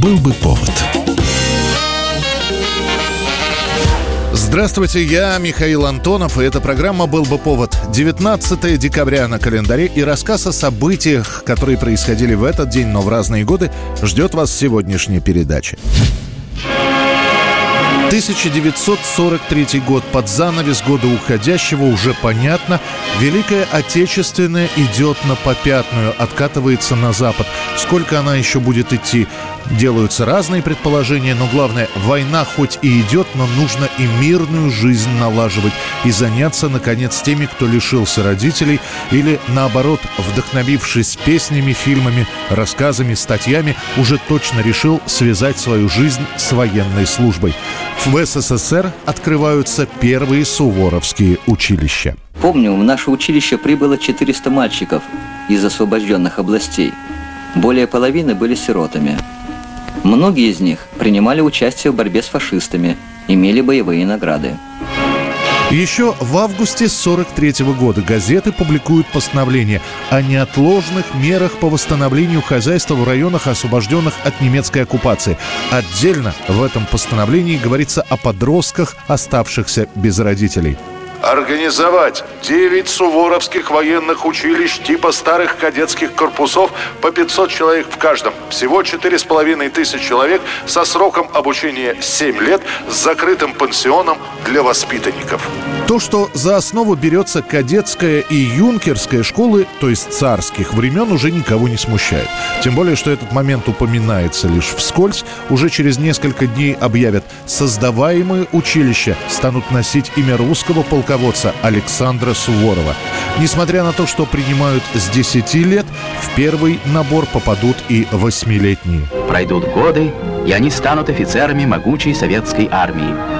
Был бы повод. Здравствуйте, я Михаил Антонов, и эта программа «Был бы повод». 19 декабря на календаре и рассказ о событиях, которые происходили в этот день, но в разные годы, ждет вас сегодняшняя передача. 1943 год. Под занавес года уходящего уже понятно. Великая Отечественная идет на попятную, откатывается на запад. Сколько она еще будет идти? Делаются разные предположения, но главное, война хоть и идет, но нужно и мирную жизнь налаживать и заняться, наконец, теми, кто лишился родителей или, наоборот, вдохновившись песнями, фильмами, рассказами, статьями, уже точно решил связать свою жизнь с военной службой. В СССР открываются первые суворовские училища. Помню, в наше училище прибыло 400 мальчиков из освобожденных областей. Более половины были сиротами. Многие из них принимали участие в борьбе с фашистами, имели боевые награды. Еще в августе 43 года газеты публикуют постановление о неотложных мерах по восстановлению хозяйства в районах, освобожденных от немецкой оккупации. Отдельно в этом постановлении говорится о подростках, оставшихся без родителей организовать 9 суворовских военных училищ типа старых кадетских корпусов по 500 человек в каждом. Всего 4,5 тысяч человек со сроком обучения 7 лет с закрытым пансионом для воспитанников. То, что за основу берется кадетская и юнкерская школы, то есть царских времен, уже никого не смущает. Тем более, что этот момент упоминается лишь вскользь. Уже через несколько дней объявят, создаваемые училища станут носить имя русского полководца Александра Суворова. Несмотря на то, что принимают с 10 лет, в первый набор попадут и восьмилетние. Пройдут годы, и они станут офицерами могучей советской армии.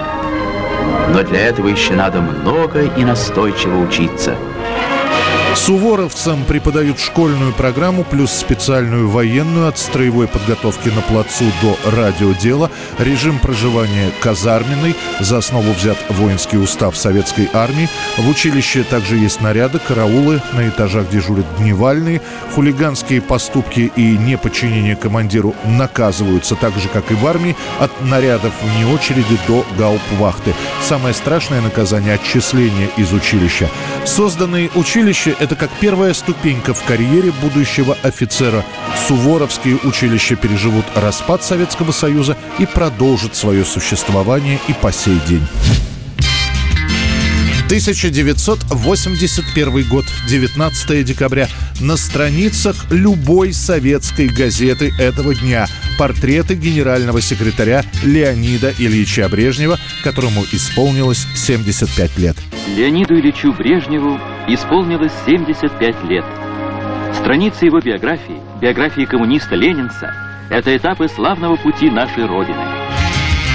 Но для этого еще надо много и настойчиво учиться – Суворовцам преподают школьную программу плюс специальную военную от строевой подготовки на плацу до радиодела, режим проживания казарменный, за основу взят воинский устав советской армии. В училище также есть наряды, караулы, на этажах дежурят дневальные. Хулиганские поступки и неподчинение командиру наказываются так же, как и в армии, от нарядов вне очереди до гауптвахты. Самое страшное наказание – отчисление из училища. Созданные училища это как первая ступенька в карьере будущего офицера. Суворовские училища переживут распад Советского Союза и продолжат свое существование и по сей день. 1981 год, 19 декабря. На страницах любой советской газеты этого дня портреты генерального секретаря Леонида Ильича Брежнева, которому исполнилось 75 лет. Леониду Ильичу Брежневу исполнилось 75 лет. Страницы его биографии, биографии коммуниста-ленинца – это этапы славного пути нашей Родины.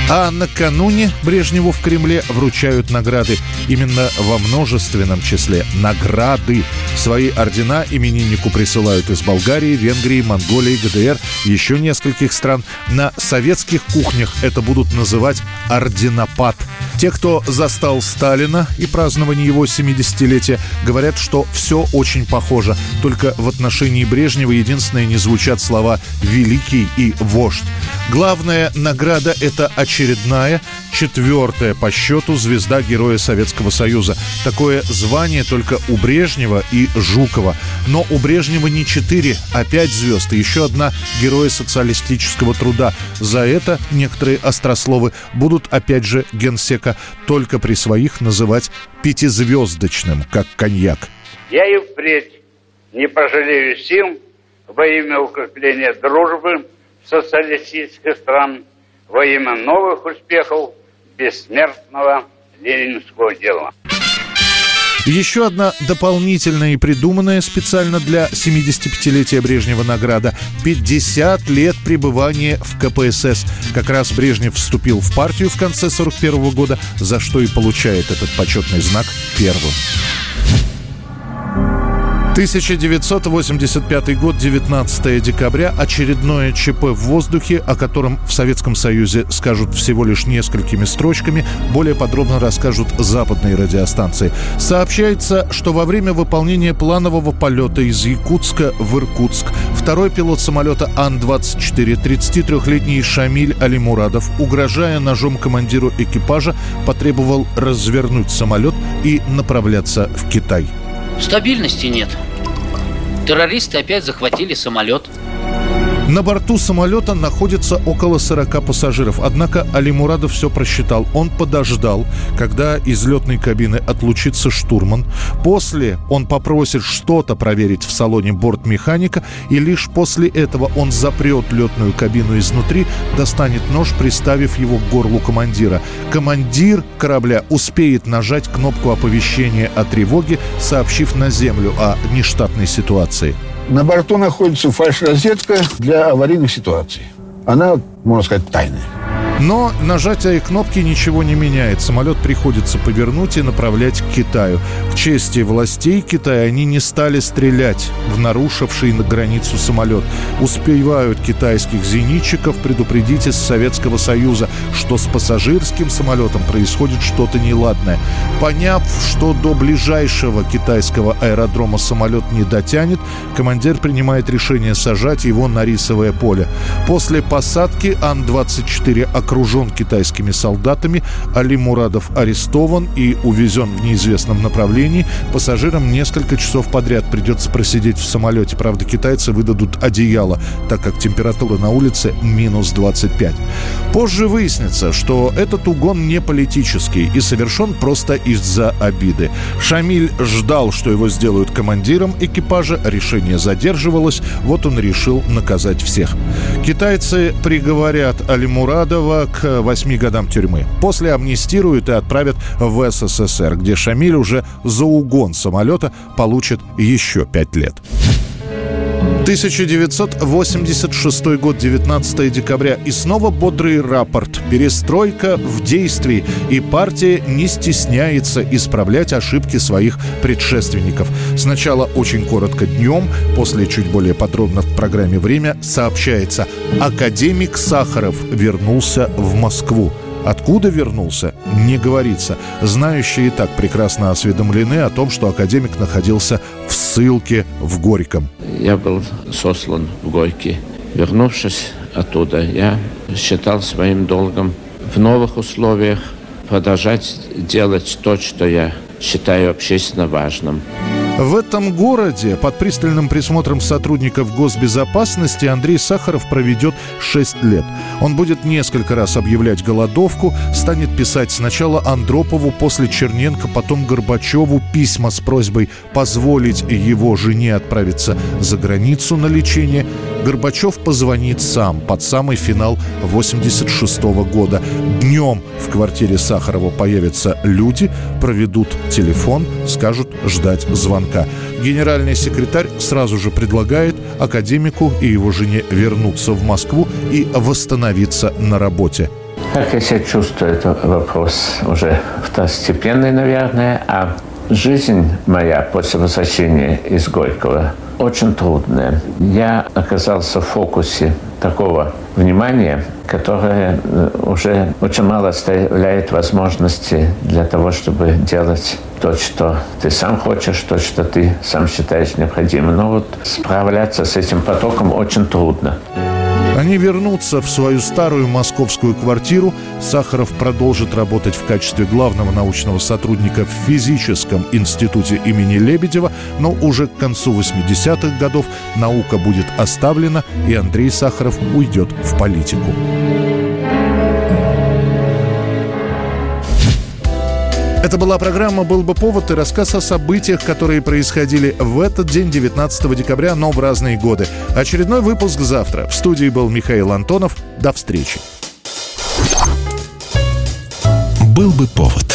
А накануне Брежневу в Кремле вручают награды. Именно во множественном числе награды. Свои ордена имениннику присылают из Болгарии, Венгрии, Монголии, ГДР, еще нескольких стран. На советских кухнях это будут называть орденопад – те, кто застал Сталина и празднование его 70-летия, говорят, что все очень похоже. Только в отношении Брежнева единственное не звучат слова «великий» и «вождь». Главная награда – это очередная, четвертая по счету звезда Героя Советского Союза. Такое звание только у Брежнева и Жукова. Но у Брежнева не четыре, а пять звезд. И еще одна Героя социалистического труда. За это некоторые острословы будут опять же генсека только при своих называть пятизвездочным, как коньяк. Я и впредь не пожалею сил во имя укрепления дружбы социалистических стран, во имя новых успехов бессмертного ленинского дела. Еще одна дополнительная и придуманная специально для 75-летия Брежнева награда – 50 лет пребывания в КПСС. Как раз Брежнев вступил в партию в конце 41 года, за что и получает этот почетный знак первым. 1985 год, 19 декабря. Очередное ЧП в воздухе, о котором в Советском Союзе скажут всего лишь несколькими строчками. Более подробно расскажут западные радиостанции. Сообщается, что во время выполнения планового полета из Якутска в Иркутск второй пилот самолета Ан-24, 33-летний Шамиль Алимурадов, угрожая ножом командиру экипажа, потребовал развернуть самолет и направляться в Китай. Стабильности нет. Террористы опять захватили самолет. На борту самолета находится около 40 пассажиров. Однако Али Мурадов все просчитал. Он подождал, когда из летной кабины отлучится штурман. После он попросит что-то проверить в салоне бортмеханика. И лишь после этого он запрет летную кабину изнутри, достанет нож, приставив его к горлу командира. Командир корабля успеет нажать кнопку оповещения о тревоге, сообщив на землю о нештатной ситуации. На борту находится фальш-розетка для аварийных ситуаций. Она, можно сказать, тайная. Но нажатие кнопки ничего не меняет. Самолет приходится повернуть и направлять к Китаю. К чести властей Китая они не стали стрелять в нарушивший на границу самолет. Успевают китайских зенитчиков предупредить из Советского Союза, что с пассажирским самолетом происходит что-то неладное. Поняв, что до ближайшего китайского аэродрома самолет не дотянет, командир принимает решение сажать его на рисовое поле. После посадки Ан-24 окружен китайскими солдатами, Али Мурадов арестован и увезен в неизвестном направлении. Пассажирам несколько часов подряд придется просидеть в самолете. Правда, китайцы выдадут одеяло, так как температура на улице минус 25. Позже выяснится, что этот угон не политический и совершен просто из-за обиды. Шамиль ждал, что его сделают командиром экипажа, решение задерживалось, вот он решил наказать всех. Китайцы приговорят Али Мурадова к 8 годам тюрьмы. После амнистируют и отправят в СССР, где Шамиль уже за угон самолета получит еще 5 лет. 1986 год, 19 декабря. И снова бодрый рапорт. Перестройка в действии. И партия не стесняется исправлять ошибки своих предшественников. Сначала очень коротко днем, после чуть более подробно в программе «Время» сообщается. Академик Сахаров вернулся в Москву. Откуда вернулся, не говорится. Знающие так прекрасно осведомлены о том, что академик находился в ссылке в Горьком. Я был сослан в Горький. Вернувшись оттуда, я считал своим долгом в новых условиях продолжать делать то, что я считаю общественно важным. В этом городе под пристальным присмотром сотрудников госбезопасности Андрей Сахаров проведет 6 лет. Он будет несколько раз объявлять голодовку, станет писать сначала Андропову, после Черненко, потом Горбачеву письма с просьбой позволить его жене отправиться за границу на лечение. Горбачев позвонит сам под самый финал 86 -го года. Днем в квартире Сахарова появятся люди, проведут телефон, скажут ждать звонка. Генеральный секретарь сразу же предлагает академику и его жене вернуться в Москву и восстановиться на работе. Как я себя чувствую, это вопрос уже второстепенный, наверное. А жизнь моя после возвращения из Горького очень трудная. Я оказался в фокусе такого внимания, которое э, уже очень мало оставляет возможности для того, чтобы делать то, что ты сам хочешь, то, что ты сам считаешь необходимым. Но вот справляться с этим потоком очень трудно. Они вернутся в свою старую московскую квартиру. Сахаров продолжит работать в качестве главного научного сотрудника в физическом институте имени Лебедева, но уже к концу 80-х годов наука будет оставлена, и Андрей Сахаров уйдет в политику. Это была программа «Был бы повод» и рассказ о событиях, которые происходили в этот день, 19 декабря, но в разные годы. Очередной выпуск завтра. В студии был Михаил Антонов. До встречи. «Был бы повод»